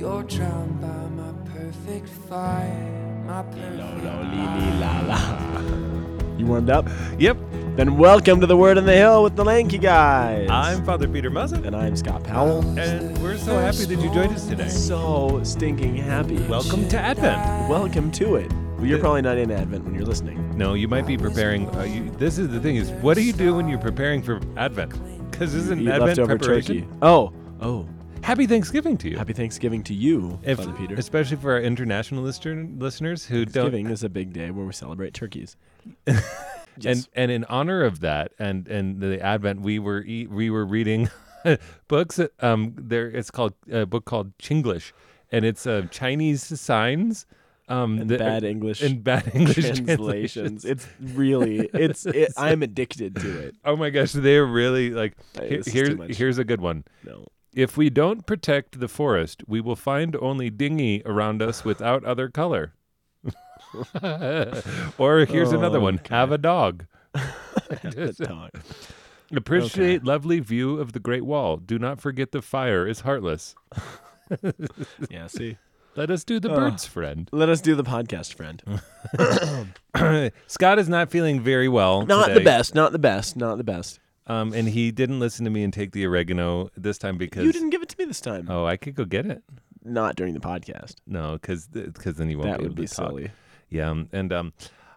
You're drowned by my perfect fire, my perfect You warmed up? Yep. Then welcome to the Word on the Hill with the Lanky Guys. I'm Father Peter Mussett, and I'm Scott Powell. and we're so happy that you joined us today. So stinking happy. Welcome to Advent. welcome to it. Well, you're probably not in Advent when you're listening. No, you might be preparing. Uh, you, this is the thing: is what do you do when you're preparing for Advent? Because isn't Eat Advent leftover preparation? turkey. Oh, oh. Happy Thanksgiving to you. Happy Thanksgiving to you, If- Father Peter. especially for our international listener, listeners who don't. Thanksgiving is a big day where we celebrate turkeys. yes. And and in honor of that, and and the Advent, we were e- we were reading books. Um, there it's called a book called Chinglish, and it's uh, Chinese signs. Um, and that- bad English in bad English translations. translations. It's really, it's. It, I'm addicted to it. Oh my gosh, they're really like. Hey, he- this is too here's here's a good one. No. If we don't protect the forest, we will find only dingy around us without other color. or here's another one: Okay. have a dog. The dog. Appreciate lovely view of the Great Wall. Do not forget the fire is heartless. Yeah. See. Let us do the Ugh. birds, friend. Let us do the podcast, friend. Scott is not feeling very well. Not the best. Not the best. Not the best. Um, and he didn't listen to me and take the oregano this time because You didn't give it to me this time. oh, I could go get it. Not during the podcast. No, because because then you won't That be would able be to talk. silly. Yeah, um, and um,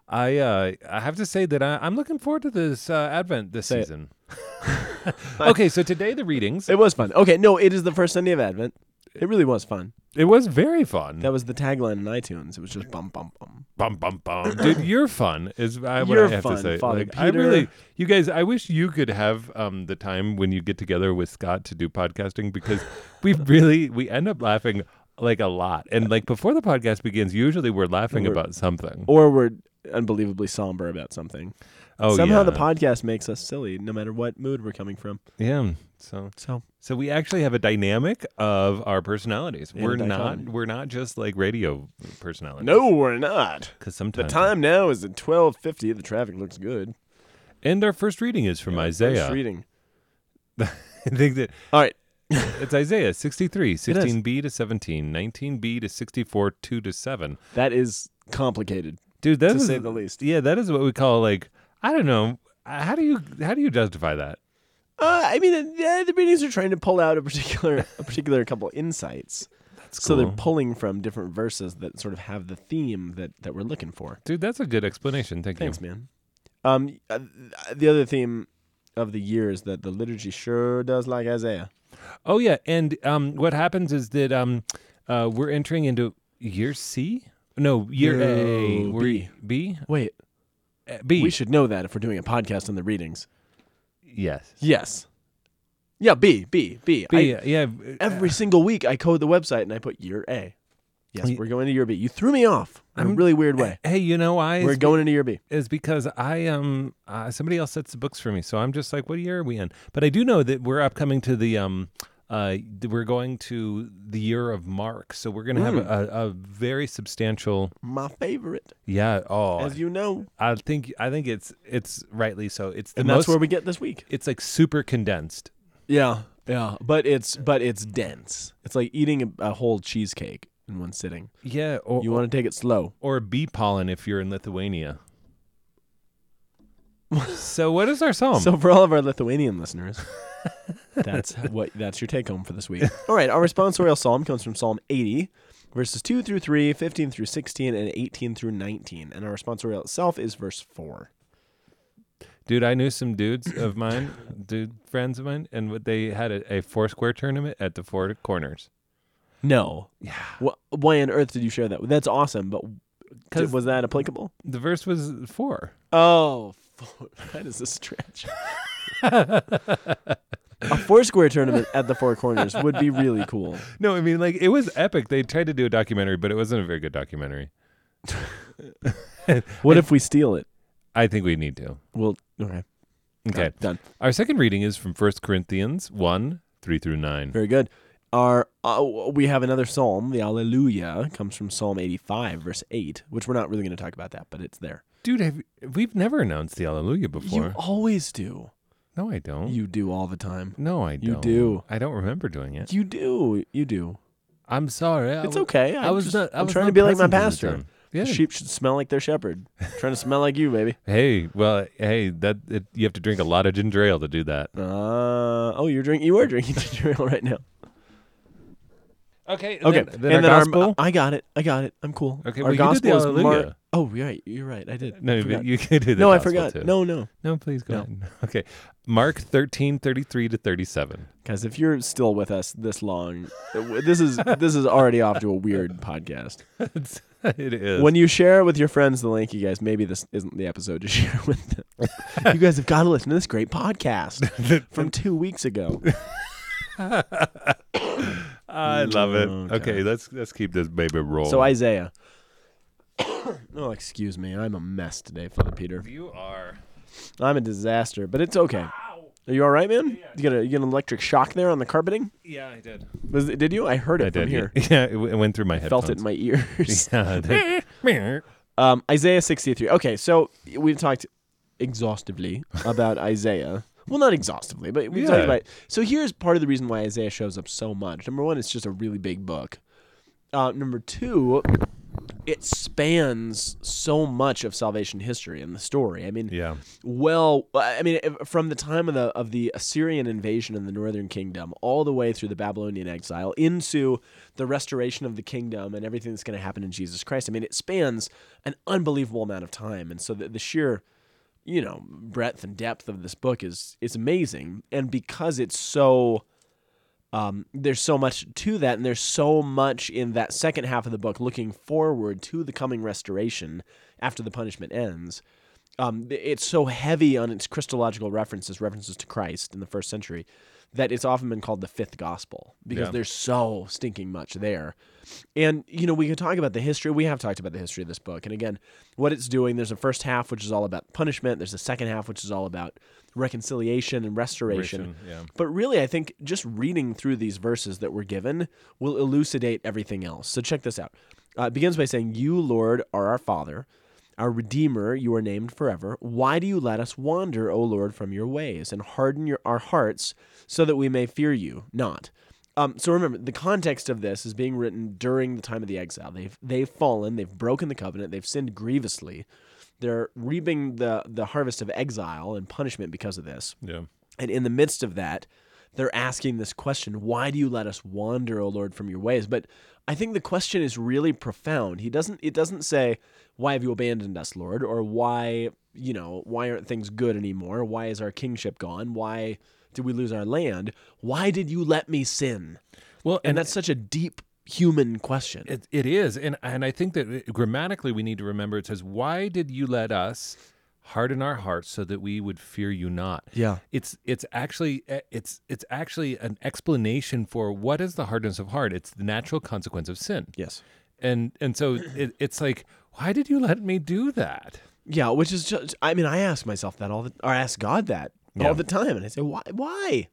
I uh, I have to say that I, I'm looking forward to this uh, Advent this Say it. season. okay, so today the readings. It was fun. Okay, no, it is the first Sunday of Advent. It really was fun. It was very fun. That was the tagline in iTunes. It was just bum bum bum. bum bum bum, dude. You're fun is I, what You're I have fun, to say. Father Like, I really, you guys. I wish you could have um the time when you get together with Scott to do podcasting because we really we end up laughing like a lot and like before the podcast begins usually we're laughing We're- about something Or we're unbelievably somber about something. Oh Somehow yeah the podcast makes us silly, no matter what mood we're coming from. yeah so So So we actually have a dynamic of our personalities. And we're not we're not just like radio personalities. no, we're not. because sometimes The time now is at twelve fifty. The traffic looks good. And our first reading is from Yeah, Isaiah. First reading. I think that All right. it's Isaiah 63, 16b to 17, 19b to 64, 2 to 7. That is complicated, Dude, that to is say the least. yeah, that is what we call like I don't know. How do you how do you justify that? Uh, I mean, uh, the readings are trying to pull out a particular a particular couple insights. That's So they're pulling from different verses that sort of have the theme that, that we're looking for. Dude, that's a good explanation. Thank you. Thanks, you. man. Um, uh, the other theme of the year is that the liturgy sure does like Isaiah. Oh yeah, and um, what happens is that um, uh, we're entering into year C. No, year A. No, We're- B. B. Wait, B. we should know that if we're doing a podcast on the readings. Yes. Yes. Yeah, B, B, B. B. I- yeah. every single week I code the website and I put year A. Yes, Ye- we're going to year B. You threw me off in a I'm- really weird way. Hey, you know why? We're It's going into year B. is because I um uh, somebody else sets the books for me, so I'm just like, what year are we in? But I do know that we're upcoming to the um uh we're going to the year of Mark, so we're gonna have Mm. a, a very substantial My favorite, yeah. Oh, as you know. I think I think it's it's rightly so. It's the And most. that's where we get this week. it's like super condensed. Yeah, yeah, but it's but it's dense. It's like eating a, a whole cheesecake in one sitting. Yeah, or You want to take it slow. or bee pollen if you're in Lithuania. so what is our psalm? So for all of our Lithuanian listeners, that's what that's your take home for this week. All right, our responsorial psalm comes from Psalm 80, verses 2 through 3, 15 through 16, and 18 through 19. And our responsorial itself is verse 4. Dude, I knew some dudes of mine, dude friends of mine, and what they had a, a four square tournament at the four corners. No. Yeah, Wh- why on earth did you share that? That's awesome, but because was that applicable? the verse was four. Oh, that is a stretch. a four square tournament at the Four Corners would be really cool. No, I mean like it was epic. They tried to do a documentary, but it wasn't a very good documentary. What if we steal it? I think we need to. Well, okay. Okay. Done. Our second reading is from First Corinthians one three through nine. Very good. Our uh, we have another psalm. The Alleluia comes from Psalm 85, verse 8, which we're not really going to talk about that, but it's there. Dude, have, we've never announced the Alleluia before. You always do. No, I don't. You do all the time. no, I don't. You do. I don't remember doing it. You do. You do. I'm sorry. I It's wa- okay. I was just- not. I I'm was trying not to be like my present at the pastor. time. Yeah. Sheep should smell like their shepherd. trying to smell like you, baby. Hey, well, hey, that it, you have to drink a lot of ginger ale to do that. Uh, oh, you're drinking. You are drinking ginger ale right now. Okay. Okay, Then, then and our then gospel. our, I got it. I got it. I'm cool. Okay, our well, you did gospel the is Alleluia. Oh, you're right. You're right. I did. No, forgot. but you can do the no, I forgot. too. No, no, no, please go No. ahead. Okay, Mark thirteen thirty three to thirty seven. guys. If you're still with us this long, uh, this is this is already off to a weird podcast. it is. When you share with your friends the link, you guys, maybe this isn't the episode to share with them. you guys have got to listen to this great podcast from two weeks ago. I love it. Oh, okay. Okay, let's let's keep this baby rolling. So Isaiah. oh, excuse me. I'm a mess today, Father Peter. you are. I'm a disaster, but it's okay. Are you all right, man? You get a you get an electric shock there on the carpeting? Yeah, I did. Was it, did you? I heard it I from did. here. Yeah, yeah it, w- it went through my headphones. Felt it in my ears. Yeah, they- Um, Isaiah 63. Okay, so we've talked exhaustively about Isaiah. Well, not exhaustively, but we've talked Yeah. about. So here's part of the reason why Isaiah shows up so much. Number one, it's just a really big book. Uh, number two, it spans so much of salvation history and the story. I mean, yeah. well, I mean, from the time of the of the Assyrian invasion in the northern kingdom, all the way through the Babylonian exile, into the restoration of the kingdom and everything that's going to happen in Jesus Christ. I mean, it spans an unbelievable amount of time, and so the, the sheer, you know, breadth and depth of this book is is amazing. And because it's so um, there's so much to that, and there's so much in that second half of the book looking forward to the coming restoration after the punishment ends. Um, it's so heavy on its Christological references, references to Christ in the first century, that it's often been called the fifth gospel because Yeah. there's so stinking much there. And, you know, we could talk about the history. We have talked about the history of this book. And again, what it's doing, there's a first half, which is all about punishment. There's a second half, which is all about reconciliation and restoration. Yeah. But really, I think just reading through these verses that we're given will elucidate everything else. So check this out. Uh, it begins by saying, You, Lord, are our Father, our Redeemer, you are named forever. Why do you let us wander, O Lord, from your ways, and harden your, our hearts so that we may fear you not? Um, so remember, the context of this is being written during the time of the exile. They've they've fallen, they've broken the covenant, they've sinned grievously. They're reaping the the harvest of exile and punishment because of this. Yeah. And in the midst of that, they're asking this question Why do you let us wander, O Lord, from your ways? But I think the question is really profound. He doesn't it doesn't say, Why have you abandoned us, Lord? Or why, you know, why aren't things good anymore? Why is our kingship gone? Why did we lose our land? Why did you let me sin? Well, And that's such a deep human question. It, it is, and and I think that uh, grammatically we need to remember it says, "Why did you let us harden our hearts so that we would fear you not?" Yeah. It's it's actually eh, it's it's actually an explanation for what is the hardness of heart. It's the natural consequence of sin, yes. and and so it, it's like, why did you let me do that? Yeah, which is just I mean, I ask myself that all the or I ask God that Yeah. all the time and I say, Why why?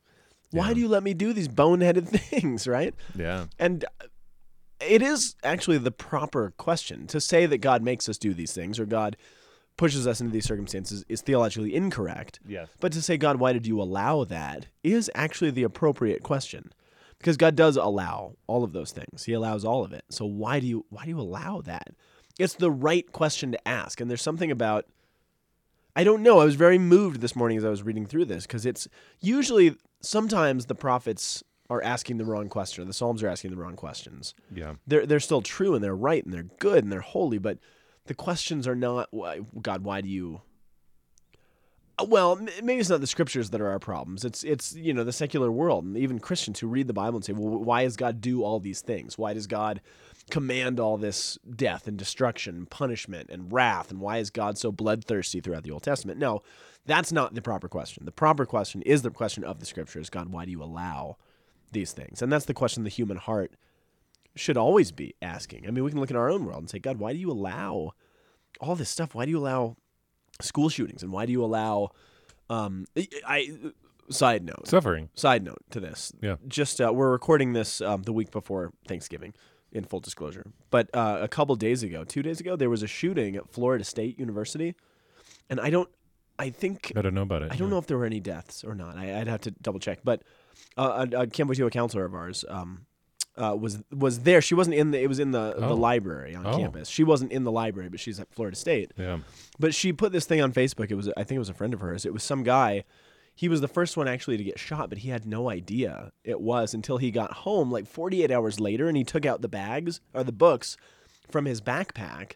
Why Yeah. do you let me do these boneheaded things, right? Yeah, And uh, it is actually the proper question to say that God makes us do these things or God pushes us into these circumstances is theologically incorrect. yes, But to say, God, why did you allow that is actually the appropriate question. Because God does allow all of those things. He allows all of it. So why do you why do you allow that? It's the right question to ask. And there's something about I don't know. I was very moved this morning as I was reading through this because it's usually sometimes the prophets are asking the wrong question the psalms are asking the wrong questions yeah, they're they're still true and they're right and they're good and they're holy, but the questions are not why, God. Why do you? Uh, Well, maybe it's not the scriptures that are our problems. It's it's you know the secular world and even Christians who read the Bible and say, well, why does God do all these things? Why does God command all this death and destruction, and punishment and wrath, and why is God so bloodthirsty throughout the Old Testament? No, that's not the proper question. The proper question is the question of the scriptures. God, why do you allow these things? And that's the question the human heart should always be asking. I mean, we can look in our own world and say, God, why do you allow all this stuff? Why do you allow school shootings? And why do you allow, um, I, I side note, suffering. side note to this. Yeah. Just, uh, we're recording this um, the week before Thanksgiving in full disclosure. But uh, a couple days ago, two days ago, there was a shooting at Florida State University. And I don't, I think I don't know about it. I don't know if there were any deaths or not. I, I'd have to double check. But uh, a, a Cambodia counselor of ours, um, uh, was was there. She wasn't in the. It was in the the Oh. library on Oh. campus. She wasn't in the library, but she's at Florida State. Yeah. But she put this thing on Facebook. It was I think it was a friend of hers. It was some guy. He was the first one actually to get shot, but he had no idea it was until he got home like 48 hours later and he took out the bags or the books from his backpack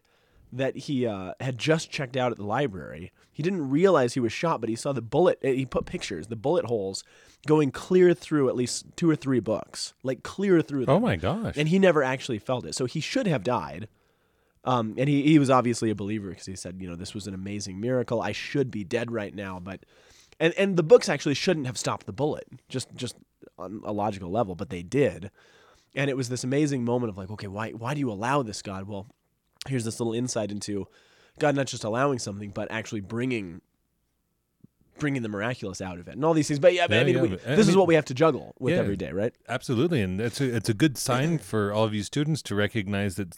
that he uh, had just checked out at the library. He didn't realize he was shot, but he saw the bullet. uh, He put pictures, the bullet holes going clear through at least two or three books, like clear through. them. Oh my gosh. And he never actually felt it. So he should have died. Um, and he, he was obviously a believer because he said, you know, this was an amazing miracle. I should be dead right now. But, and, and the books actually shouldn't have stopped the bullet, just, just on a logical level, but they did. And it was this amazing moment of like, okay, why, why do you allow this, God? Well, here's this little insight into God not just allowing something, but actually bringing bringing the miraculous out of it and all these things. But yeah, but I mean, yeah, we, but- I this is mean- what we have to juggle with Yeah. every day, right? Absolutely, and it's a it's a good sign for all of you students to recognize that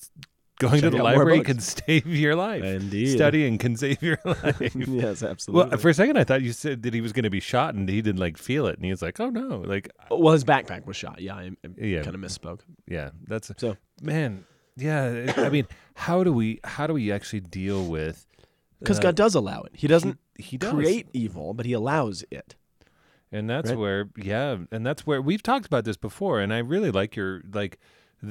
going to the library can save your life. Indeed. studying can save your life. yes, absolutely. well, for a second, I thought you said that he was going to be shot, and he didn't like feel it, and he was like, "Oh no!" Like, Well, his backpack was shot. Yeah, I, I Yeah. kind of misspoke. yeah, that's So man. Yeah, I mean, how do we how do we actually deal with? because uh, God does allow it, He doesn't he does. create evil, but He allows it. and that's Right? where yeah and that's where we've talked about this before and i really like your like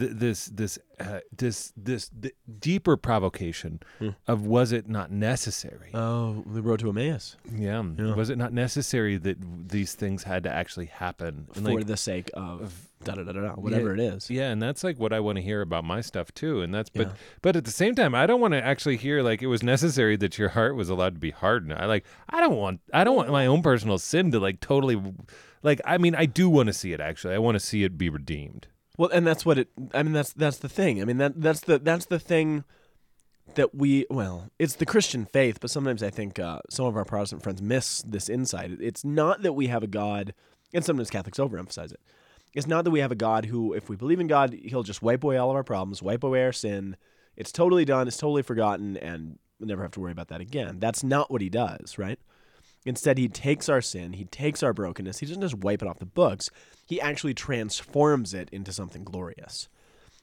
th- this this uh, this this th- deeper provocation Hmm. of was it not necessary Oh, the road to Emmaus yeah. Yeah. was it not necessary that these things had to actually happen And, for like, the sake of da da da da, da, whatever it is. yeah and that's like what i want to hear about my stuff too and that's but Yeah. but at the same time i don't want to actually hear like it was necessary that your heart was allowed to be hardened i like i don't want i don't want my own personal sin to like totally like i mean i do want to see it actually i want to see it be redeemed Well, and that's what it. I mean, that's that's the thing. I mean, that that's the that's the thing that we. Well, it's the Christian faith, but sometimes I think uh, some of our Protestant friends miss this insight. It's not that we have a God, and sometimes Catholics overemphasize it. It's not that we have a God who, if we believe in God, He'll just wipe away all of our problems, wipe away our sin. It's totally done. It's totally forgotten, and we'll never have to worry about that again. That's not what He does, right? Instead, he takes our sin, he takes our brokenness, he doesn't just wipe it off the books, he actually transforms it into something glorious.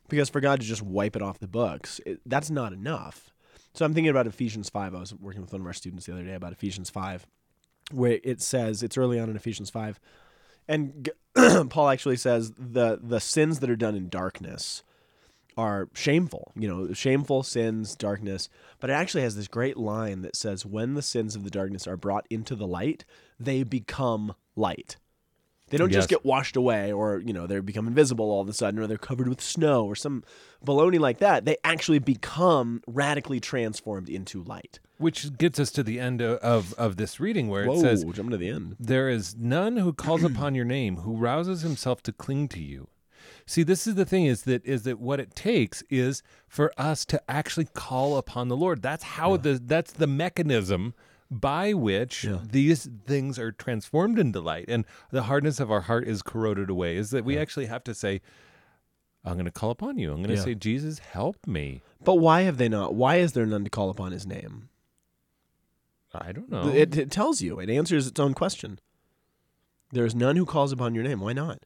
Because for God to just wipe it off the books, it, that's not enough. So I'm thinking about Ephesians 5. I was working with one of our students the other day about Ephesians 5, where it says, it's early on in Ephesians 5, and Paul actually says the, the sins that are done in darkness are shameful, you know, shameful sins, darkness. But it actually has this great line that says, when the sins of the darkness are brought into the light, they become light. They don't Yes. just get washed away or, you know, they become invisible all of a sudden or they're covered with snow or some baloney like that. They actually become radically transformed into light. Which gets us to the end of, of, of this reading where Whoa, it says, jumping to the end. There is none who calls upon your name, who rouses himself to cling to you. See, this is the thing is that is that what it takes is for us to actually call upon the Lord. That's how the that's the mechanism by which Yeah. these things are transformed into light and the hardness of our heart is corroded away is that we actually have to say I'm going to call upon you. I'm going to Yeah. say Jesus help me. But why have they not? Why is there none to call upon his name? I don't know. It, it tells you. It answers its own question. There is none who calls upon your name. Why not?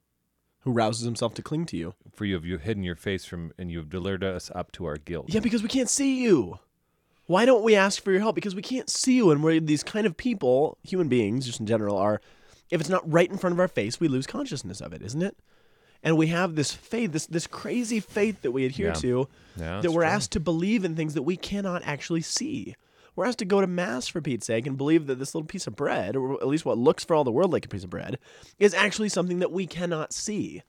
Who rouses himself to cling to you? For you have you hidden your face from and you have delivered us up to our guilt. Yeah, because we can't see you. Why don't we ask for your help? Because we can't see you, and we're these kind of people, human beings, just in general, are. If it's not right in front of our face, we lose consciousness of it, isn't it? And we have this faith, this this crazy faith that we adhere Yeah. to, Yeah, that we're true. asked to believe in things that we cannot actually see. We're asked to go to mass for Pete's sake and believe that this little piece of bread, or at least what looks for all the world like a piece of bread, is actually something that we cannot see.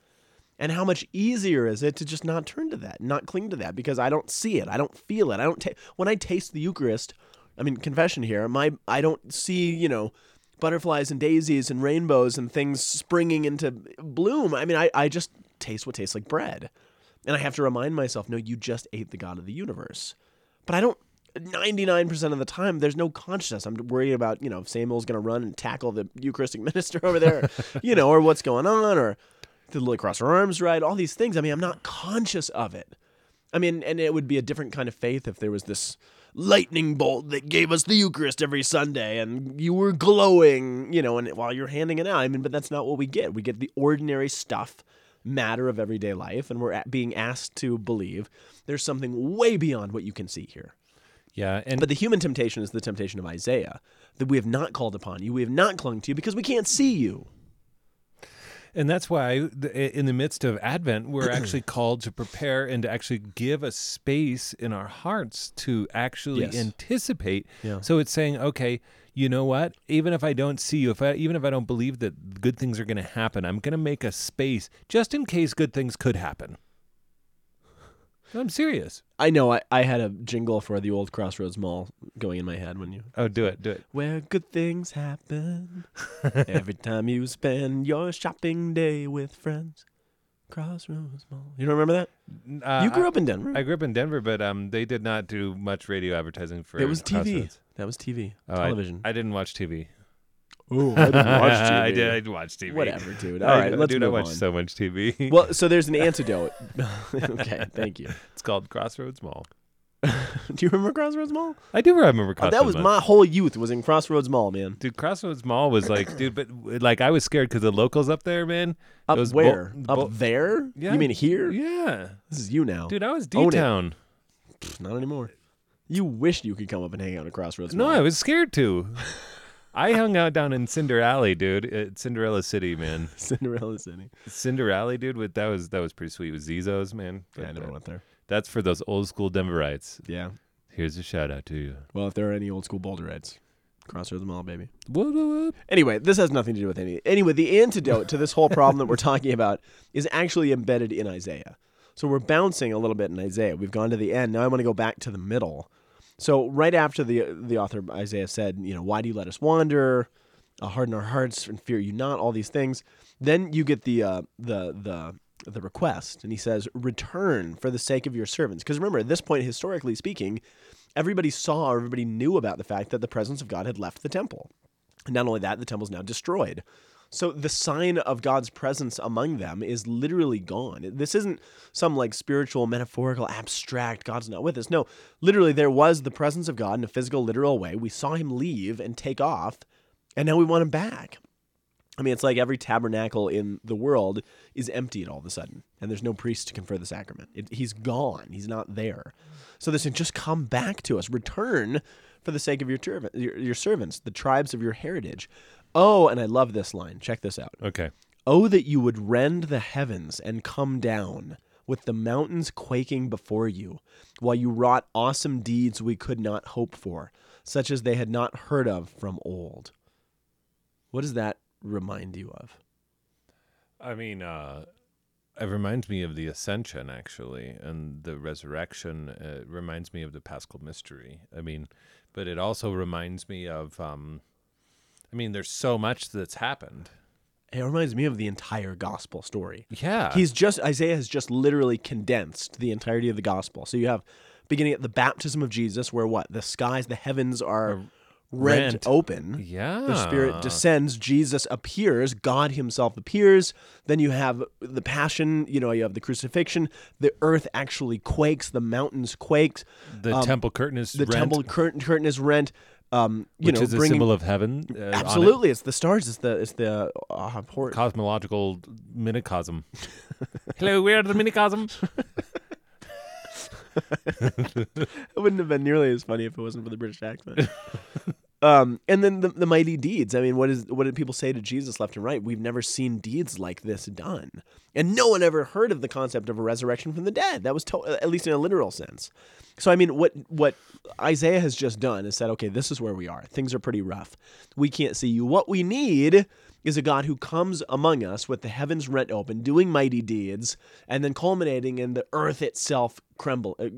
And how much easier is it to just not turn to that, not cling to that, because I don't see it, I don't feel it, I don't. Ta- when I taste the Eucharist, I mean, confession here, my I don't see you know butterflies and daisies and rainbows and things springing into bloom. I mean, I I just taste what tastes like bread, and I have to remind myself, no, you just ate the God of the universe. But I don't. 99% of the time, there's no consciousness. I'm worried about, you know, if Samuel's going to run and tackle the Eucharistic minister over there, you know, or what's going on, or did Lily cross her arms right? All these things. I mean, I'm not conscious of it. I mean, and it would be a different kind of faith if there was this lightning bolt that gave us the Eucharist every Sunday and you were glowing, you know, and while you're handing it out. I mean, but that's not what we get. We get the ordinary stuff matter of everyday life, and we're being asked to believe there's something way beyond what you can see here. Yeah, and But the human temptation is the temptation of Isaiah that we have not called upon you, we have not clung to you because we can't see you. And that's why, in the midst of Advent, we're actually called to prepare and to actually give a space in our hearts to actually Yes. anticipate. Yeah. So it's saying, okay, you know what? Even if I don't see you, if I, even if I don't believe that good things are going to happen, I'm going to make a space just in case good things could happen. I'm serious. I know I, I had a jingle for the old Crossroads Mall going in my head when you Oh, do it, do it. Where good things happen every time you spend your shopping day with friends. Crossroads Mall. You don't remember that? Uh, you grew I- up in Denver. I grew up in Denver, but um, they did not do much radio advertising for. it was TV. Crossroads. That was TV. Oh, I- television. I, didn't watch TV. Oh, I didn't watch TV. I did. I watch TV. Whatever, dude. All right, I, let's dude, move I watch on. so much TV. well, so there's an antidote. okay, thank you. it's called Crossroads Mall. Do you remember Crossroads Mall? I do remember Oh, Crossroads. that was Mall. my whole youth was in Crossroads Mall, man. Dude, Crossroads Mall was like, dude, but like I was scared because the locals up there, man. Up bo- where? bo- Up there? Yeah. You mean here? Yeah, This is you now. dude, I was D Town. Not anymore. You wished you could come up and hang out at Crossroads No, Mall. I was scared to. I hung out down in Cinder Alley, dude, at Cinderella City, man. Cinderella City. Cinder Alley, dude, with that was that was pretty sweet with Zizos, man. Yeah, I never uh, went there. That's for those old school Denverites. Yeah. Here's a shout out to you. Well, if there are any old school Boulderites, Crossroads Mall, baby. What, what? Anyway, this has nothing to do with any. Anyway, the antidote to this whole problem that we're talking about is actually embedded in Isaiah. So we're bouncing a little bit in Isaiah. We've gone to the end. Now I want to go back to the middle. So right after the the author Isaiah said, you know, why do you let us wander? Uh, harden our hearts and fear you not. All these things. Then you get the uh, the the the request, and he says, "Return for the sake of your servants." Because remember, at this point, historically speaking, everybody saw, everybody knew about the fact that the presence of God had left the temple. And not only that, the temple's now destroyed. So the sign of God's presence among them is literally gone. This isn't some like spiritual, metaphorical, abstract, God's not with us. No, literally, there was the presence of God in a physical, literal way. We saw him leave and take off, and now we want him back. I mean, it's like every tabernacle in the world is emptied all of a sudden, and there's no priest to confer the sacrament. It, he's gone. He's not there. So they say, just come back to us. Return for the sake of your, servant, your, your servants, the tribes of your heritage. Oh, and I love this line. Check this out. Okay. Oh, that you would rend the heavens and come down, with the mountains quaking before you, while you wrought awesome deeds we could not hope for, such as they had not heard of from old. What does that remind you of? I mean, uh, it reminds me of the ascension, actually, and the resurrection. It reminds me of the Paschal mystery. I mean, but it also reminds me of. Um, I mean, there's so much that's happened. It reminds me of the entire gospel story. Yeah. He's just Isaiah has just literally condensed the entirety of the gospel. So you have beginning at the baptism of Jesus, where what the skies, the heavens are rent, rent. open. yeah. The Spirit descends. Jesus appears. God Himself appears. Then you have the Passion. You know, you have the crucifixion. The earth actually quakes. The mountains quakes. The um, temple curtain is The rent, temple curtain, curtain is rent. Um, you which know, is a bringing symbol of heaven. uh, on it. absolutely. It's the stars. It's the it's the uh, cosmological minicosm. Hello, we are the minicosm. It wouldn't have been nearly as funny if it wasn't for the British accent. um, and then the, the mighty deeds. I mean, what is what did people say to Jesus left and right? We've never seen deeds like this done, and no one ever heard of the concept of a resurrection from the dead. That was to- at least in a literal sense. So I mean, what what Isaiah has just done is said, okay, this is where we are. Things are pretty rough. We can't see you. What we need is a God who comes among us with the heavens rent open, doing mighty deeds, and then culminating in the earth itself tremble, uh,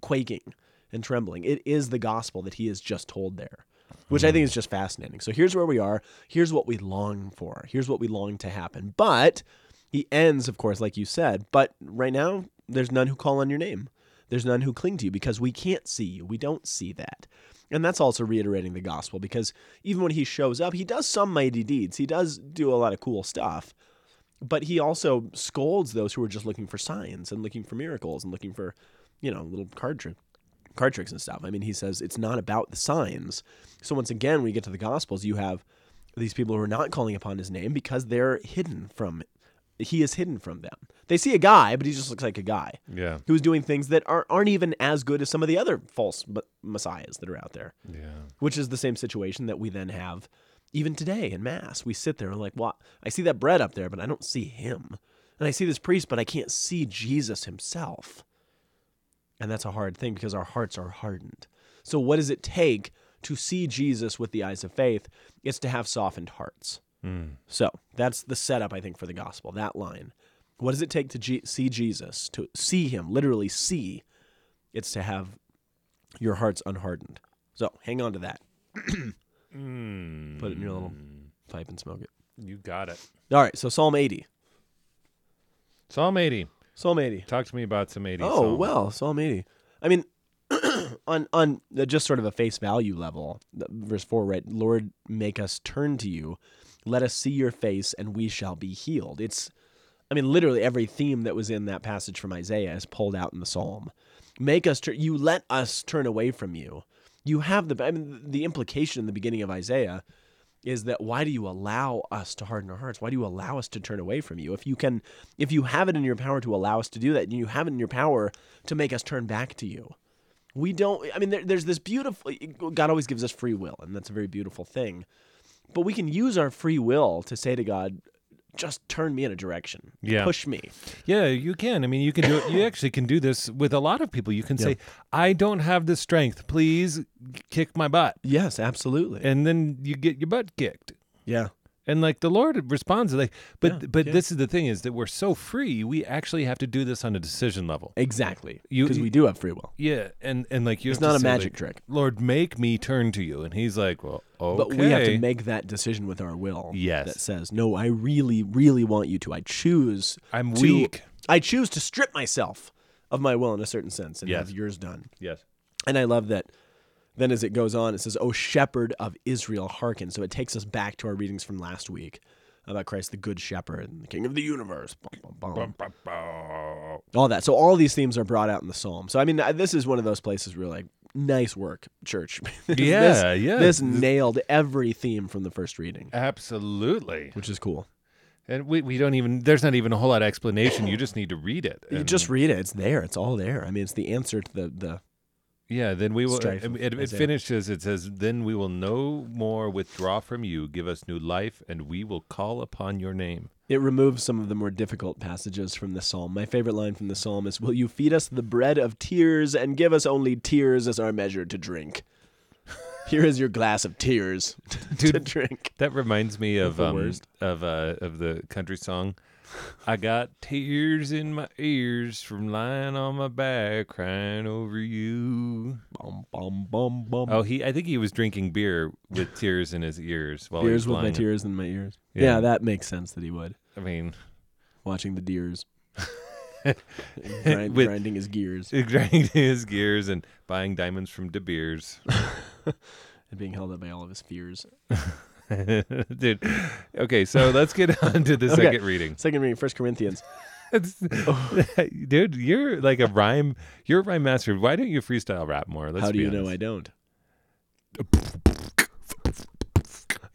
quaking and trembling. It is the gospel that he has just told there, which I mm. think is just fascinating. So here's where we are. Here's what we long for. Here's what we long to happen. But he ends, of course, like you said. But right now, there's none who call on your name. There's none who cling to you because we can't see you. We don't see that. And that's also reiterating the gospel because even when he shows up, he does some mighty deeds. He does do a lot of cool stuff. But he also scolds those who are just looking for signs and looking for miracles and looking for, you know, little card trick card tricks and stuff. I mean, he says it's not about the signs. So once again, when you get to the Gospels, you have these people who are not calling upon his name because they're hidden from he is hidden from them. They see a guy, but he just looks like a guy Yeah. who's doing things that aren't, aren't even as good as some of the other false messiahs that are out there, Yeah. which is the same situation that we then have even today in Mass. We sit there and like, what? I see that bread up there, but I don't see him. And I see this priest, but I can't see Jesus himself. And that's a hard thing because our hearts are hardened. So, what does it take to see Jesus with the eyes of faith? It's to have softened hearts. Mm. So, that's the setup, I think, for the gospel, that line. What does it take to G- see Jesus, to see him, literally see? It's to have your hearts unhardened. So, hang on to that. Mm. Put it in your little pipe and smoke it. You got it. All right, so Psalm 80. Psalm 80. Psalm 80. Talk to me about some 80. Oh, Psalm. well, Psalm 80. I mean, on on just sort of a face value level, verse 4, right? Lord, make us turn to you. Let us see your face, and we shall be healed. It's, I mean, literally every theme that was in that passage from Isaiah is pulled out in the psalm. Make us turn, you let us turn away from you. You have the, I mean, the implication in the beginning of Isaiah is that why do you allow us to harden our hearts? Why do you allow us to turn away from you? If you can, if you have it in your power to allow us to do that, and you have it in your power to make us turn back to you, we don't. I mean, there, there's this beautiful. God always gives us free will, and that's a very beautiful thing. But we can use our free will to say to God, "Just turn me in a direction. Yeah. push me." Yeah, you can. I mean, you can do it. You actually can do this with a lot of people. You can say, I don't have the strength. Please kick my butt. Yes, absolutely. And then you get your butt kicked. yeah, And like the Lord responds like, but Yeah, but yeah. this is the thing is that we're so free. We actually have to do this on a decision level. exactly. Because we do have free will. Yeah, and and like you It's have to not a say, magic like, trick. Lord, make me turn to you, and He's like, well, okay. But we have to make that decision with our will. Yes. That says, no, I really, really want you to. I choose. I'm to- weak. I choose to strip myself of my will in a certain sense and Yes. have yours done. Yes. And I love that. Then as it goes on, it says, "O Shepherd of Israel, hearken." So it takes us back to our readings from last week about Christ, the Good Shepherd and the King of the universe. Bum, bum, bum. All that. So all these themes are brought out in the psalm. So I mean, this is one of those places where like, nice work, church. This- Yeah, yeah. This nailed every theme from the first reading, Absolutely. which is cool. And we, we don't even there's not even a whole lot of explanation. You just need to read it. You just read it; it's there. It's all there. I mean, it's the answer to the the. Yeah, then we will. strife It, it, finishes. It says, "Then we will no more withdraw from you. Give us new life, and we will call upon your name." It removes some of the more difficult passages from the psalm. My favorite line from the psalm is, "Will you feed us the bread of tears and give us only tears as our measure to drink?" Here is your glass of tears to Dude. drink. That reminds me of um, of uh, of the country song. I got tears in my ears from lying on my back crying over you. Bum bum bum bum. Oh, he I think he was drinking beer with tears in his ears while he was with my lying. tears in my ears. Yeah. Yeah. that makes sense that he would. I mean, Watching the deers, Grind, With- grinding his gears grinding his gears and buying diamonds from De Beers. and being held up by all of his fears. Dude. Okay, so let's get on to the Okay. second reading. Second reading, First Corinthians. It's- Dude, you're like a rhyme. You're a rhyme master. Why don't you freestyle rap more? Let's How do you know. I don't?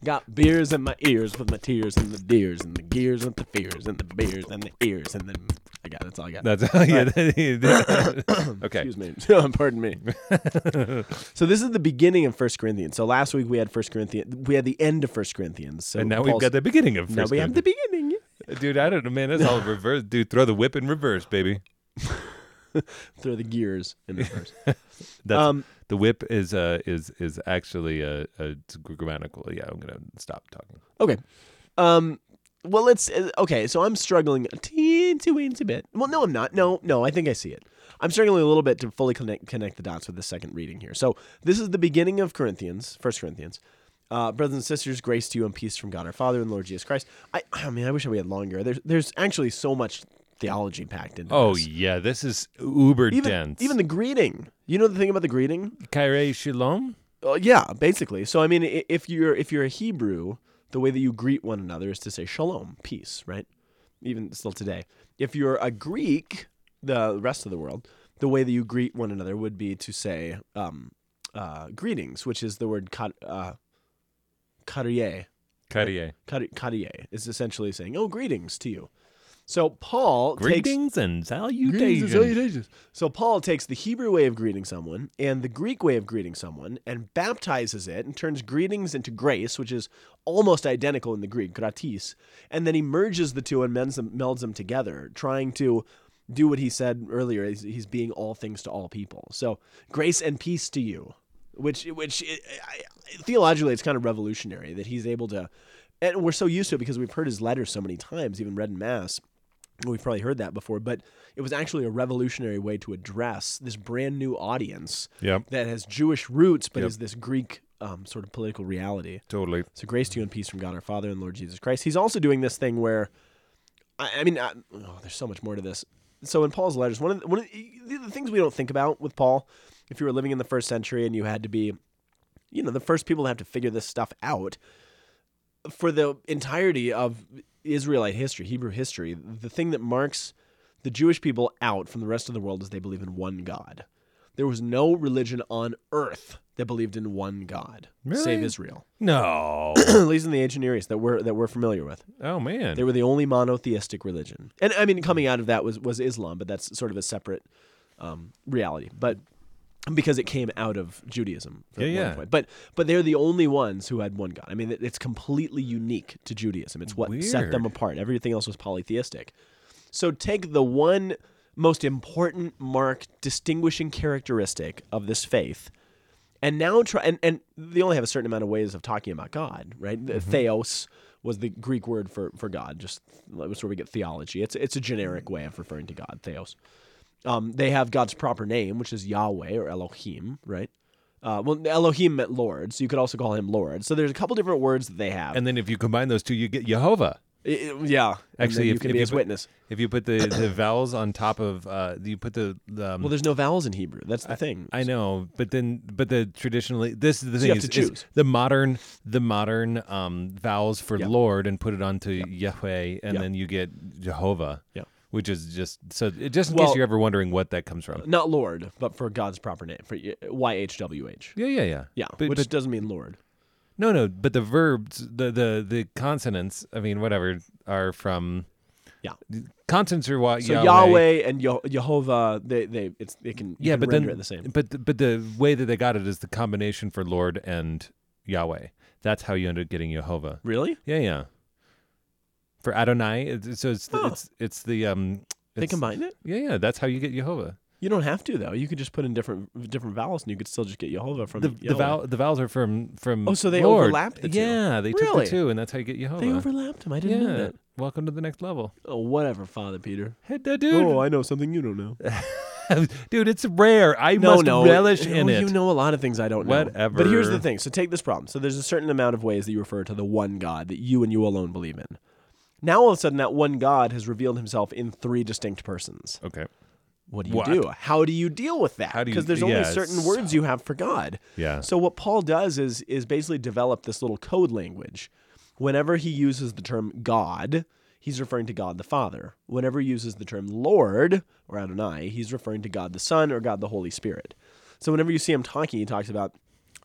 Got beers in my ears with my tears and the deers and the gears with the fears and the beers and the ears and then I got that's all I got. That's yeah. okay. Excuse me. Pardon me. so this is the beginning of First Corinthians. So last week we had First Corinthians. We had the end of First Corinthians. So and now we've got the beginning of First now we have the beginning. Dude, I don't know, man. That's all reverse. Dude, throw the whip in reverse, baby. Throw the gears in first. That's um, the whip is uh is is actually a, a grammatical. Yeah, I'm gonna stop talking. Okay. Um. Well, let's. Uh, okay, so I'm struggling a teensy weensy bit. Well, no, I'm not. No, no, I think I see it. I'm struggling a little bit to fully connect connect the dots with the second reading here. So this is the beginning of Corinthians, First Corinthians. Uh, brothers and sisters, grace to you and peace from God our Father and Lord Jesus Christ. I, I mean, I wish we had longer. There's, there's actually so much theology packed into Oh this. yeah, this is uber even, dense. even the greeting. You know the thing about the greeting? Kyrie Shalom. Uh, yeah, basically. So I mean, i- if you're if you're a Hebrew, the way that you greet one another is to say shalom, peace, right? Even still today. If you're a Greek, the rest of the world, the way that you greet one another would be to say um, uh, greetings, which is the word kat, uh, karie. Kyrie. Karie is essentially saying, "Oh, greetings to you." So Paul takes Greetings and Greetings and salutations. salutations. So Paul takes the Hebrew way of greeting someone and the Greek way of greeting someone and baptizes it and turns greetings into grace, which is almost identical in the Greek, gratis, and then he merges the two and melds them, melds them together, trying to do what he said earlier. He's, he's being all things to all people. So grace and peace to you, which which I, I, theologically it's kind of revolutionary that he's able to, and we're so used to it because we've heard his letters so many times, even read in mass. We've probably heard that before, but it was actually a revolutionary way to address this brand new audience Yep. that has Jewish roots, but Yep. is this Greek um, sort of political reality. Totally. So grace to you and peace from God our Father and Lord Jesus Christ. He's also doing this thing where, I, I mean, I, oh, there's so much more to this. So in Paul's letters, one of the, one of the, the things we don't think about with Paul, if you were living in the first century and you had to be, you know, the first people to have to figure this stuff out, for the entirety of Israelite history, Hebrew history, the thing that marks the Jewish people out from the rest of the world is they believe in one God. There was no religion on earth that believed in one God, save Israel. No. At least in the ancient Near East that we're that we're familiar with. oh man. They were the only monotheistic religion, and I mean, coming out of that was was Islam, but that's sort of a separate um, reality. But because it came out of Judaism, for Yeah, yeah. point. But but they're the only ones who had one God. I mean, it's completely unique to Judaism. It's what set them apart. Everything else was polytheistic. So take the one most important mark, distinguishing characteristic of this faith, and now try and, and they only have a certain amount of ways of talking about God, right? The mm-hmm. Theos was the Greek word for, for God, just that was where we get theology. It's it's a generic way of referring to God, Theos. Um, they have God's proper name, which is Yahweh or Elohim, right? Uh, well, Elohim meant Lord, so you could also call him Lord. So there's a couple different words that they have. and then if you combine those two, you get Jehovah. I- I- yeah, and Actually, then you if- can if be you his put- witness. If you put the, the vowels on top of, uh, you put the, the um, Well, there's no vowels in Hebrew. That's the thing. I know, but then, but the traditionally, this is the thing you have is, to is choose. the modern, the modern um, vowels for. Lord and put it onto Yahweh, and Yeah. then you get Jehovah. Yeah. Which is just so. Just in Well- case you're ever wondering what that comes from. Not Lord, but for God's proper name, for uh, Y H W H. Yeah, yeah, yeah. Yeah, but, which but doesn't mean Lord. no, no. But the verbs, the the the consonants. I mean, whatever are from. Yeah. Consonants are what So Yahweh, and Yo- Jehovah, they they it's they can Yeah, can but render then it the same. But the, but the way that they got it is the combination for Lord and Yahweh. That's how you end up getting Jehovah. Really? Yeah, yeah. For Adonai, it's, so it's the, Huh. it's it's the um. They it's- combined it. Yeah, yeah. That's how you get Jehovah. You don't have to though. You could just put in different different vowels, and you could still just get Jehovah from The the, vowel, the vowels are from from. Oh, so they Lord. overlapped the two. Yeah, they took Really? the two, and that's how you get Jehovah. They overlapped them. I didn't yeah. know that. Welcome to the next level. Oh, whatever, Father Peter. Hey, dude, dude, Oh, I know something you don't know. dude, it's rare. I no, must no, relish no, in it. You know a lot of things I don't know. Whatever. But here's the thing. So take this problem. So there's a certain amount of ways that you refer to the one God that you and you alone believe in. Now all of a sudden that one God has revealed himself in three distinct persons. Okay. What do you What? do? How do you deal with that? How do you- Because there's only yeah, certain it's words you have for God. Yeah. So what Paul does is is basically develop this little code language. Whenever he uses the term God, he's referring to God the Father. Whenever he uses the term Lord or Adonai, he's referring to God the Son or God the Holy Spirit. So whenever you see him talking, he talks about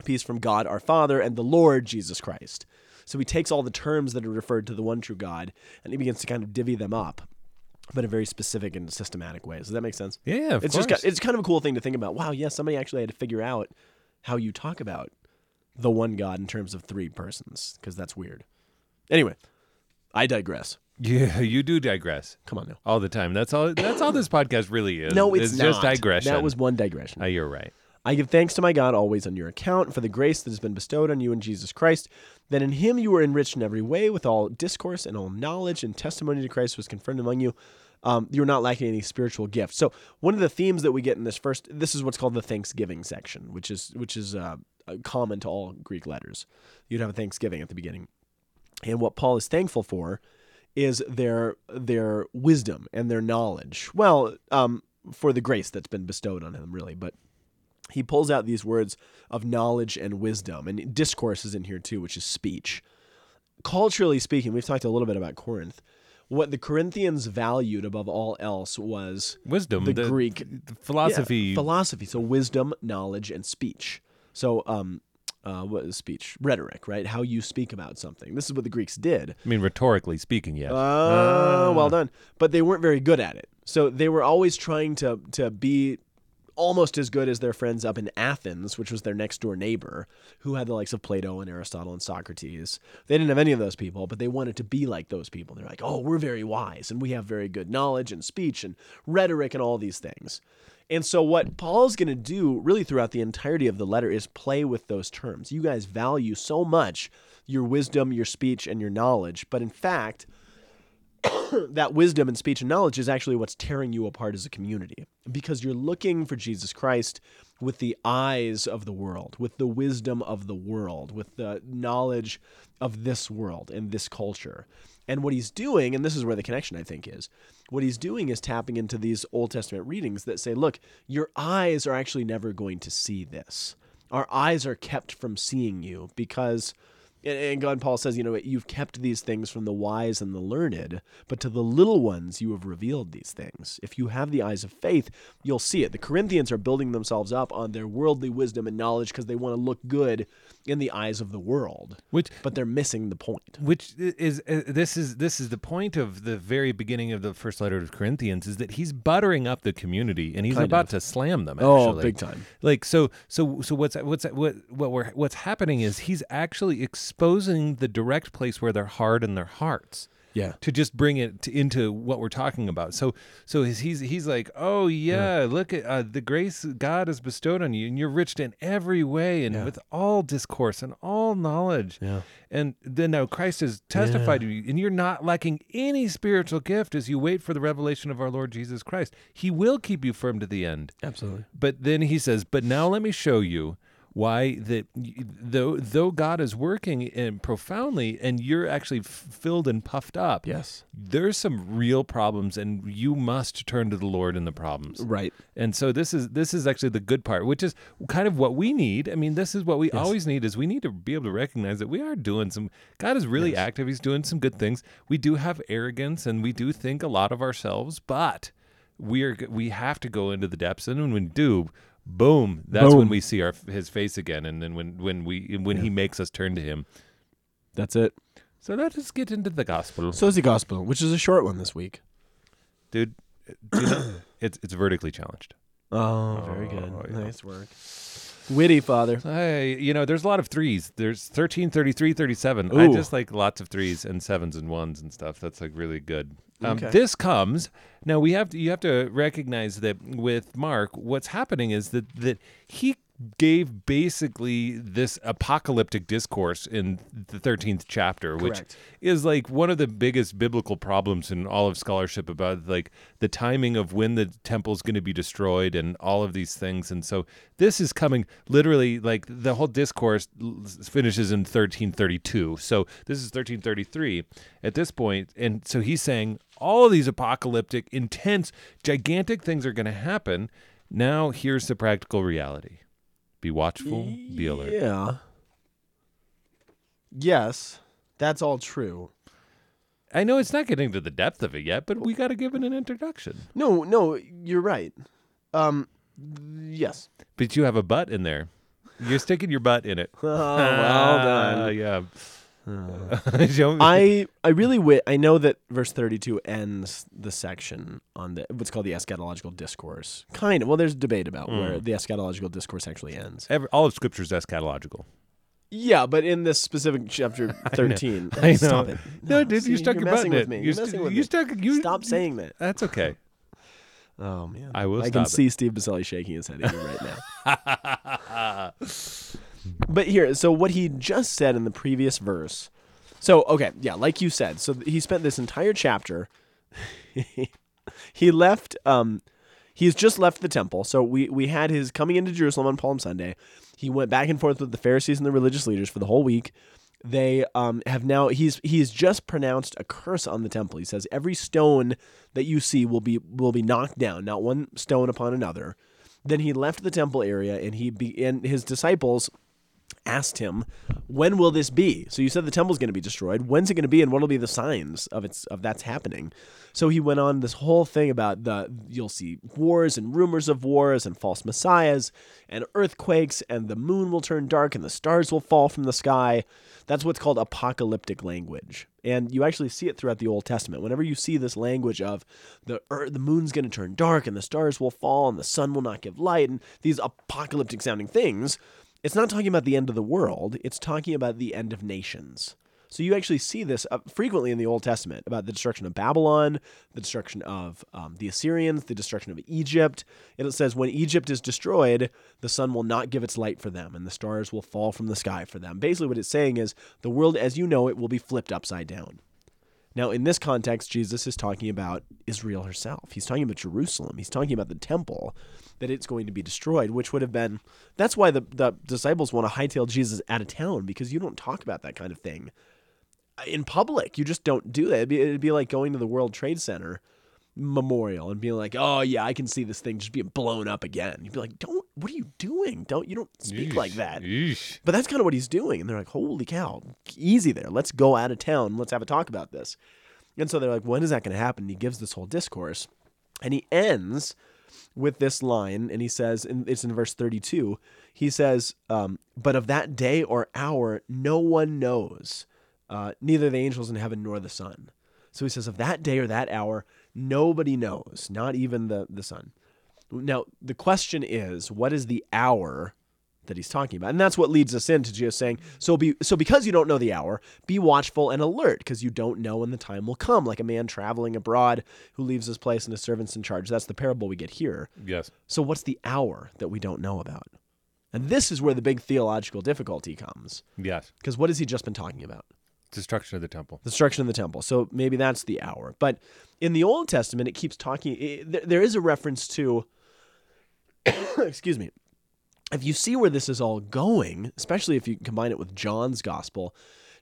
peace from God our Father and the Lord Jesus Christ. So he takes all the terms that are referred to the one true God and he begins to kind of divvy them up, but in a very specific and systematic ways. Does that make sense? Yeah, yeah. Of it's course. just it's kind of a cool thing to think about. Wow, yeah, somebody actually had to figure out how you talk about the one God in terms of three persons because that's weird. Anyway, I digress. yeah, you do digress. Come on now. all the time. That's all. That's all this podcast really is. No, it's, just not. digression. That was one digression. Oh, you're right. I give thanks to my God always on your account for the grace that has been bestowed on you in Jesus Christ, that in him you were enriched in every way with all discourse and all knowledge, and testimony to Christ was confirmed among you. Um, you're not lacking any spiritual gift. So one of the themes that we get in this first, this is what's called the Thanksgiving section, which is which is uh, uh, common to all Greek letters. You'd have a Thanksgiving at the beginning, and what Paul is thankful for is their their wisdom and their knowledge. Well, um, for the grace that's been bestowed on him, really, but he pulls out these words of knowledge and wisdom, and discourse is in here too, which is speech. Culturally speaking, we've talked a little bit about Corinth. What the Corinthians valued above all else was Wisdom. the, Greek the philosophy. yeah, philosophy. So wisdom, knowledge, and speech. So um, uh, what is speech? Rhetoric, right? How you speak about something. This is what the Greeks did. I mean, rhetorically speaking, yes. Oh, well done. But they weren't very good at it. So they were always trying to to be almost as good as their friends up in Athens, which was their next door neighbor, who had the likes of Plato and Aristotle and Socrates. They didn't have any of those people, but they wanted to be like those people. They're like, oh, we're very wise and we have very good knowledge and speech and rhetoric and all these things. And so, what Paul's going to do really throughout the entirety of the letter is play with those terms. You guys value so much your wisdom, your speech, and your knowledge, but in fact, that wisdom and speech and knowledge is actually what's tearing you apart as a community because you're looking for Jesus Christ with the eyes of the world, with the wisdom of the world, with the knowledge of this world and this culture. And what he's doing, and this is where the connection I think is, what he's doing is tapping into these Old Testament readings that say, look, your eyes are actually never going to see this. Our eyes are kept from seeing you because and God Paul says, you know, you've kept these things from the wise and the learned, but to the little ones you have revealed these things. If you have the eyes of faith, you'll see it. The Corinthians are building themselves up on their worldly wisdom and knowledge because they want to look good in the eyes of the world. Which but they're missing the point. Which is uh, this is this is the point of the very beginning of the first letter to Corinthians is that he's buttering up the community and he's Kind about of. to slam them. Oh, big time. Like so so so what's what's what what we're what's happening is he's actually exposing the direct place where they're hard in their hearts Yeah. to just bring it to, into what we're talking about. So so he's he's, he's like, "Oh yeah, look at uh, the grace God has bestowed on you and you're rich in every way and Yeah. with all discourse and all knowledge." Yeah. And then now Christ has testified to you and you're not lacking any spiritual gift as you wait for the revelation of our Lord Jesus Christ. He will keep you firm to the end. Absolutely. But then he says, "But now let me show you why that though though God is working in profoundly and you're actually filled and puffed up, Yes. there's some real problems and you must turn to the Lord in the problems." Right. And so this is this is actually the good part, which is kind of what we need. I mean, this is what we always need is we need to be able to recognize that we are doing some God is really active. He's doing some good things. We do have arrogance and we do think a lot of ourselves, but we are we have to go into the depths and when we do, boom, that's when we see our his face again and then when when we when he makes us turn to him. That's it. So let us get into the gospel. So is the gospel, which is a short one this week. Dude, you know, it's it's vertically challenged. Oh, very oh, good. Oh, yeah. Nice work. Witty, Father. Hey, you know, there's a lot of threes. There's 13, 33, 37. I just like lots of threes and sevens and ones and stuff. That's like really good. Um, Okay. This comes now. We have to. You have to recognize that with Mark, what's happening is that that he gave basically this apocalyptic discourse in the 13th chapter which Correct. is like one of the biggest biblical problems in all of scholarship about like the timing of when the temple's going to be destroyed and all of these things. And so this is coming literally like the whole discourse finishes in 1332 so this is 1333 at this point and so he's saying all of these apocalyptic intense gigantic things are going to happen. Now here's the practical reality be watchful be alert Yeah. Yes, that's all true. I know it's not getting to the depth of it yet, but we got to give it an introduction. No, no, you're right. Um, yes. But you have a butt in there. You're sticking your butt in it. Oh, well done. yeah. I I really wi- I know that verse 32 ends the section on the what's called the eschatological discourse. Kind of. Well, there's debate about where Hmm. the eschatological discourse actually ends. Every, all of Scripture is eschatological. Yeah, but in this specific chapter 13, I know. stop it. No, dude, see, you stuck you're your butt messing in with it. me. You You're st- messing with you me. stuck. You Stop saying that. That's okay. Oh man, I will I stop can it. see Steve Baselli shaking his head at you right now. But here, so what he just said in the previous verse. So, okay, yeah, like you said. So he spent this entire chapter. he left um he's just left the temple. So we we had his coming into Jerusalem on Palm Sunday. He went back and forth with the Pharisees and the religious leaders for the whole week. They um have now he's he's just pronounced a curse on the temple. He says every stone that you see will be will be knocked down, not one stone upon another. Then he left the temple area and he be and his disciples asked him, "When will this be?" So you said the temple's going to be destroyed. When's it going to be, and what'll be the signs of its of that's happening? So he went on this whole thing about the you'll see wars and rumors of wars and false messiahs and earthquakes and the moon will turn dark and the stars will fall from the sky. That's what's called apocalyptic language. And you actually see it throughout the Old Testament. Whenever you see this language of the earth, the moon's going to turn dark and the stars will fall and the sun will not give light and these apocalyptic sounding things, it's not talking about the end of the world, it's talking about the end of nations. So you actually see this uh, frequently in the Old Testament about the destruction of Babylon, the destruction of um, the Assyrians, the destruction of Egypt. And it says, when Egypt is destroyed, the sun will not give its light for them, and the stars will fall from the sky for them. Basically, what it's saying is the world as you know it will be flipped upside down. Now, in this context, Jesus is talking about Israel herself. He's talking about Jerusalem. He's talking about the temple, that it's going to be destroyed, which would have been. That's why the, the disciples want to hightail Jesus out of town, because you don't talk about that kind of thing in public. You just don't do that. It'd be, it'd be like going to the World Trade Center memorial and being like, "Oh yeah, I can see this thing just being blown up again." You'd be like, "Don't! What are you doing? Don't! You don't speak like that." Yeesh. But that's kind of what he's doing, and they're like, "Holy cow, easy there. Let's go out of town. Let's have a talk about this." And so they're like, "When is that going to happen?" And he gives this whole discourse, and he ends with this line, and he says, and it's in verse thirty-two. He says, um, "But of that day or hour, no one knows." uh, neither the angels in heaven nor the Son. So he says, of that day or that hour, nobody knows, not even the, the Son. Now, the question is, what is the hour that he's talking about? And that's what leads us into just saying, so be so because you don't know the hour, be watchful and alert, because you don't know when the time will come, like a man traveling abroad who leaves his place and his servants in charge. That's the parable we get here. Yes. So what's the hour that we don't know about? And this is where the big theological difficulty comes. Yes. Because what has he just been talking about? Destruction of the temple. destruction of the temple. So maybe that's the hour. But in the Old Testament, it keeps talking. It, there, there is a reference to. excuse me. If you see where this is all going, especially if you combine it with John's gospel,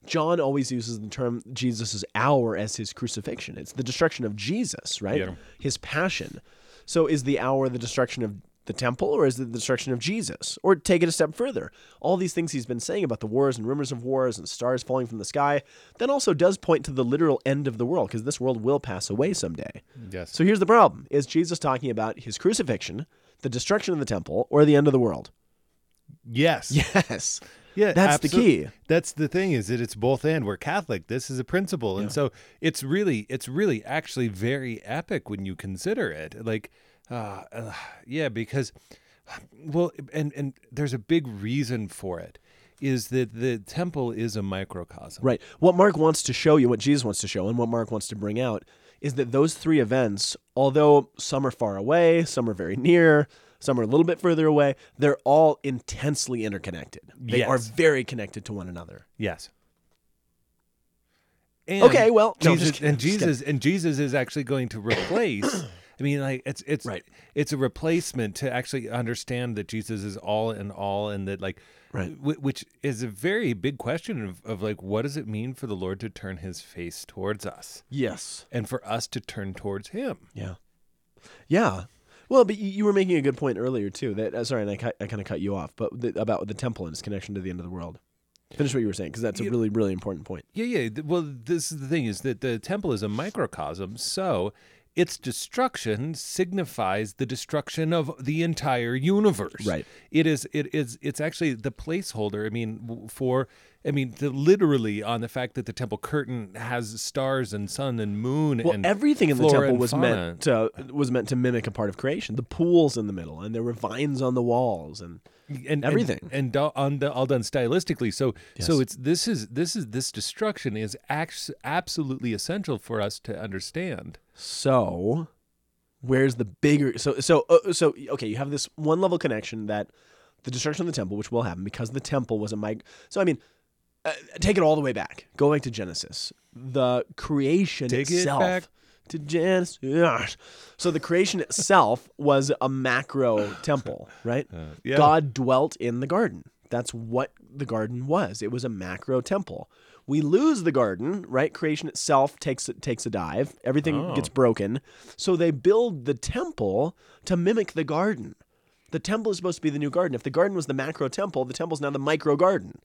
John always uses the term Jesus' hour as his crucifixion. It's the destruction of Jesus, right? Yeah. His passion. So is the hour the destruction of the temple or is it the destruction of Jesus? Or take it a step further. All these things he's been saying about the wars and rumors of wars and stars falling from the sky, then also does point to the literal end of the world because this world will pass away someday. Yes. So here's the problem. Is Jesus talking about his crucifixion, the destruction of the temple, or the end of the world? yes. Yes. Yeah, That's the key. That's the thing is that it's both and. We're Catholic. This is a principle, and so it's really, it's really actually very epic when you consider it. Like, uh, uh, yeah, because, well, and and there's a big reason for it, is that the temple is a microcosm. Right. What Mark wants to show you, what Jesus wants to show, and what Mark wants to bring out is that those three events, although some are far away, some are very near, some are a little bit further away, they're all intensely interconnected. They Yes. are very connected to one another. Yes. And Okay, well, no, just and. Jesus and Jesus is actually going to replace. I mean, like it's it's Right. it's a replacement to actually understand that Jesus is all in all, and that like, Right. wh- which is a very big question of, of like, what does it mean for the Lord to turn His face towards us, Yes. and for us to turn towards Him? Yeah. Yeah. Well, but you, were making a good point earlier too. That uh, sorry, and I, cut- I kind of cut you off, but the, about the temple and its connection to the end of the world. Finish what you were saying because that's a really, really important point. Yeah, yeah. Well, this is the thing: is that the temple is a microcosm, so its destruction signifies the destruction of the entire universe. Right. It is. It is. It's actually the placeholder. I mean, for. I mean, the, literally on the fact that the temple curtain has stars and sun and moon Well, and everything in the temple was fauna. meant to was meant to mimic a part of creation. The pools in the middle, and there were vines on the walls, and and everything. and, and do- on the, all done stylistically. So so it's this is this is this destruction is act- absolutely essential for us to understand. So where's the bigger? So so uh, so okay, you have this one level connection that the destruction of the temple, which will happen because the temple was a mig. So I mean, uh, take it all the way back. Go back to Genesis. The creation Take it itself. back. To Genesis. So the creation itself was a macro temple, right? yeah. God dwelt in the garden. That's what the garden was. It was a macro temple. We lose the garden, right? Creation itself takes takes a dive. Everything Oh. gets broken. So they build the temple to mimic the garden. The temple is supposed to be the new garden. If the garden was the macro temple, the temple is now the micro garden.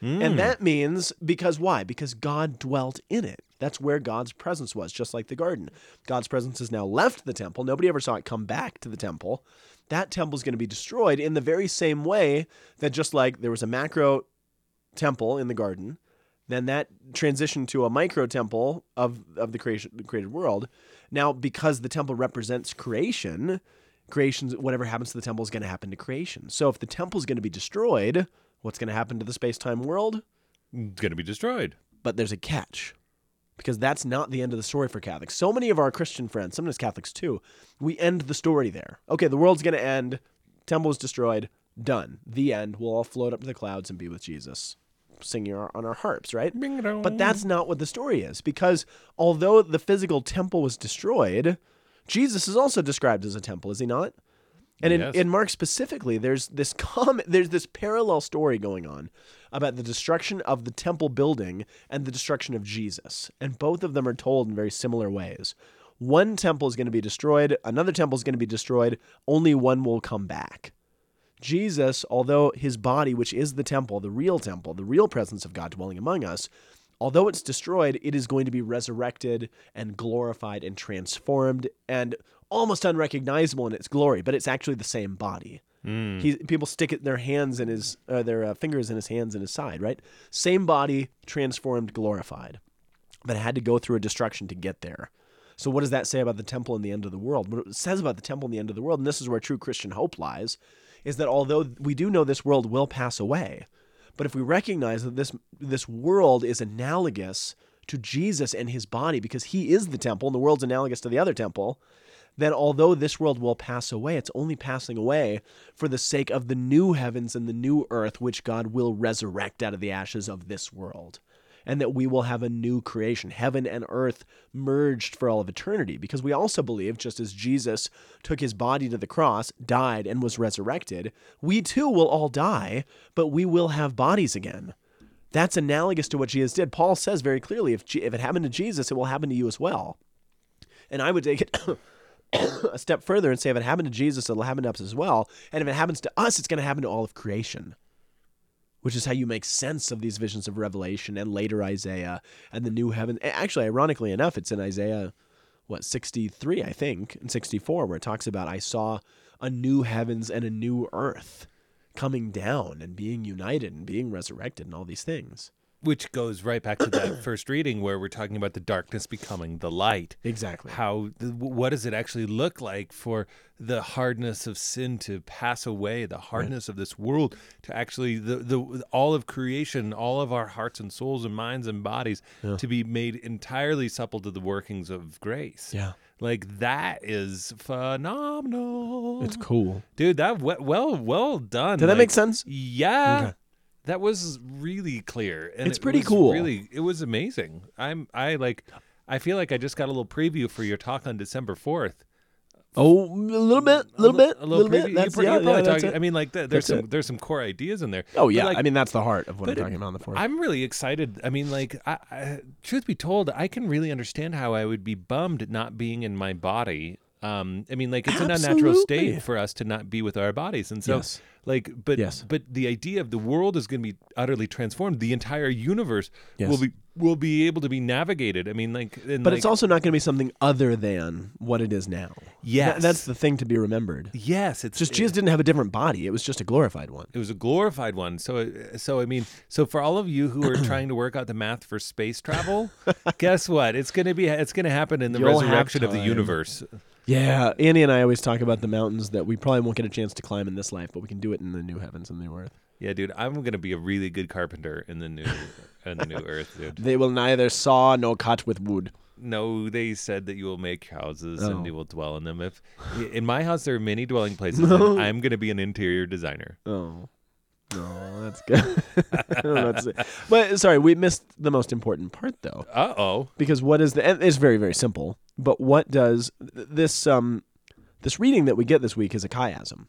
Hmm. And that means because why? Because God dwelt in it. That's where God's presence was, just like the garden. God's presence has now left the temple. Nobody ever saw it come back to the temple. That temple is going to be destroyed in the very same way that just like there was a macro temple in the garden, then that transitioned to a micro temple of, of the creation the created world. Now, because the temple represents creation, creation's whatever happens to the temple is going to happen to creation. So if the temple is going to be destroyed, what's going to happen to the space-time world? It's going to be destroyed. But there's a catch. Because that's not the end of the story for Catholics. So many of our Christian friends, sometimes Catholics too, we end the story there. Okay, the world's going to end, temple is destroyed, done. The end. We'll all float up to the clouds and be with Jesus, singing our, on our harps, right? But that's not what the story is. Because although the physical temple was destroyed, Jesus is also described as a temple, is he not? And in, Yes. in Mark specifically, there's this com- there's this parallel story going on about the destruction of the temple building and the destruction of Jesus. And both of them are told in very similar ways. One temple is going to be destroyed, another temple is going to be destroyed, only one will come back. Jesus, although his body, which is the temple, the real temple, the real presence of God dwelling among us, although it's destroyed, it is going to be resurrected and glorified and transformed and almost unrecognizable in its glory, but it's actually the same body. He, people stick it, their hands in his, uh, their uh, fingers in his hands in his side, right? Same body, transformed, glorified, but it had to go through a destruction to get there. So, what does that say about the temple and the end of the world? What it says about the temple and the end of the world, and this is where true Christian hope lies, is that although we do know this world will pass away, but if we recognize that this this world is analogous to Jesus and his body because he is the temple and the world's analogous to the other temple, then although this world will pass away, it's only passing away for the sake of the new heavens and the new earth which God will resurrect out of the ashes of this world. And that we will have a new creation, heaven and earth merged for all of eternity. Because we also believe, just as Jesus took his body to the cross, died, and was resurrected, we too will all die, but we will have bodies again. That's analogous to what Jesus did. Paul says very clearly if, if it happened to Jesus, it will happen to you as well. And I would take it a step further and say if it happened to Jesus, it'll happen to us as well. And if it happens to us, it's going to happen to all of creation, which is how you make sense of these visions of Revelation and later Isaiah and the new heaven. Actually, ironically enough, it's in Isaiah, what, 63, I think, and 64, where it talks about, I saw a new heavens and a new earth coming down and being united and being resurrected and all these things. Which goes right back to that first reading where we're talking about the darkness becoming the light. Exactly. How, what does it actually look like for the hardness of sin to pass away, the hardness of this world to actually, the, the all of creation, all of our hearts and souls and minds and bodies to be made entirely supple to the workings of grace. Yeah. Like that is phenomenal. It's cool. Dude, that well well done. Did that Like, make sense? Yeah. Okay. That was really clear. And It's it pretty cool. Really it was amazing. I'm I like I feel like I just got a little preview for your talk on December 4th. Oh, a little bit, a little bit, a little bit. That's, you're, yeah, yeah, that's talking. I mean, like th- there's That's some it. there's some core ideas in there. Oh yeah, like, I mean that's the heart of what I'm but it- talking about on the fourth. I'm really excited. I mean, like, I, I, truth be told, I can really understand how I would be bummed not being in my body. Um, I mean, like, it's an unnatural state for us to not be with our bodies, and so, Yes. like, but Yes. but the idea of the world is going to be utterly transformed. The entire universe will be will be able to be navigated. I mean, like, but like, it's also not going to be something other than what it is now. Yes. That- that's the thing to be remembered. yes, it's Just Jesus didn't have a different body; it was just a glorified one. It was a glorified one. So, so I mean, so for all of you who are trying to work out the math for space travel, guess what? It's gonna be. It's gonna happen in the You'll resurrection of the universe. Yeah, Annie and I always talk about the mountains that we probably won't get a chance to climb in this life, but we can do it in the new heavens and the new earth. Yeah, dude, I'm gonna be a really good carpenter in the new in the new earth, dude. They will neither saw nor cut with wood. No, they said that you will make houses and Oh. you will dwell in them. If in my house there are many dwelling places, and I'm gonna be an interior designer. Oh. No, that's good. That's it. But sorry, we missed the most important part though. Uh oh. because what is the and it's very very simple but what does this um this reading that we get this week is a chiasm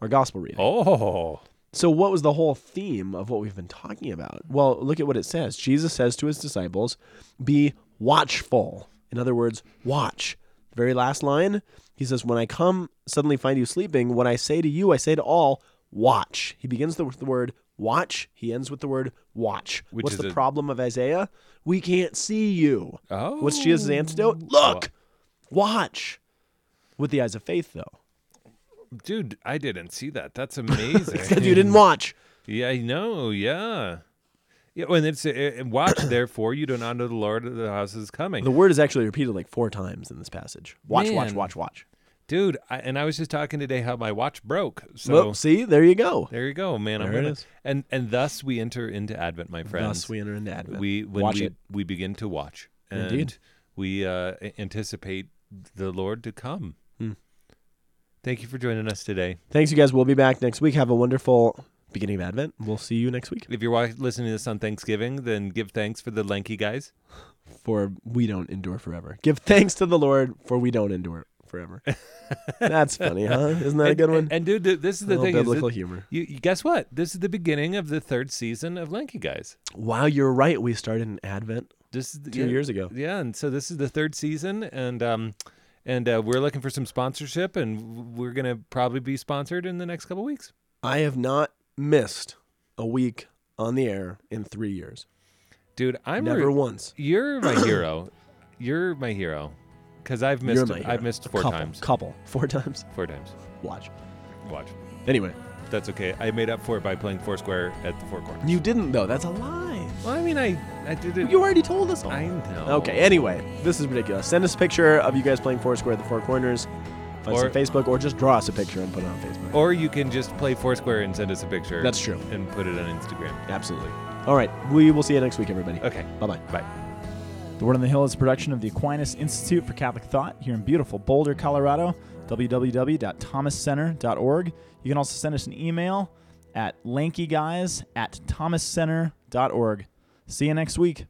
or gospel reading Oh. so what was the whole theme of what we've been talking about well look at what it says jesus says to his disciples be watchful in other words watch Very last line, he says, When I come, suddenly find you sleeping. What I say to you, I say to all, watch. He begins with the word watch. He ends with the word watch. Which What's the a- problem of Isaiah? We can't see you. Oh. What's Jesus' antidote? Look, watch. With the eyes of faith, though. Dude, I didn't see that. That's amazing. Because you didn't watch. Yeah, I know. Yeah. Yeah, when it's uh, watch, therefore you do not know the Lord of the house is coming. The word is actually repeated like four times in this passage. Watch, watch, watch, watch. Dude, I, and I was just talking today how my watch broke. So well, see, there you go. there you go, man. I'm There it gonna, is. And and thus we enter into Advent, my friends. Thus we enter into Advent. we when watch we it. we begin to watch, and Indeed. we uh, anticipate the Lord to come. Hmm. Thank you for joining us today. Thanks, you guys. We'll be back next week. Have a wonderful beginning of Advent. We'll see you next week. If you're listening to this on Thanksgiving, then give thanks for the lanky guys. For we don't endure forever. Give thanks to the Lord, for we don't endure forever. That's funny, huh? Isn't that a good one? And, and dude, this is the thing. Is biblical that humor. you, you guess what? This is the beginning of the third season of Lanky Guys. Wow, you're right. We started in Advent This is the, two yeah, years ago. Yeah, and so this is the third season, and um, and uh, we're looking for some sponsorship, and we're gonna probably be sponsored in the next couple weeks. I have not missed a week on the air in three years. Dude, I'm Never re- once. you're my hero. You're my hero, because I've missed I've missed A four couple, times. Couple. Four times. Four times. Watch. Watch. Anyway, That's okay. I made up for it by playing Foursquare at the Four Corners. you didn't though. That's a lie. well, I mean, I I did it. You already told us all. I know. Okay, anyway, this is ridiculous. Send us a picture of you guys playing Foursquare at the Four Corners. Find us on Facebook, or just draw us a picture and put it on Facebook. Or you can just play Foursquare and send us a picture. That's true. And put it on Instagram. Absolutely. All right, we will see you next week, everybody. Okay. Bye bye. Bye. The Word on the Hill is a production of the Aquinas Institute for Catholic Thought here in beautiful Boulder, Colorado. www.thomascenter.org. You can also send us an email at lankyguys at thomascenter.org. See you next week.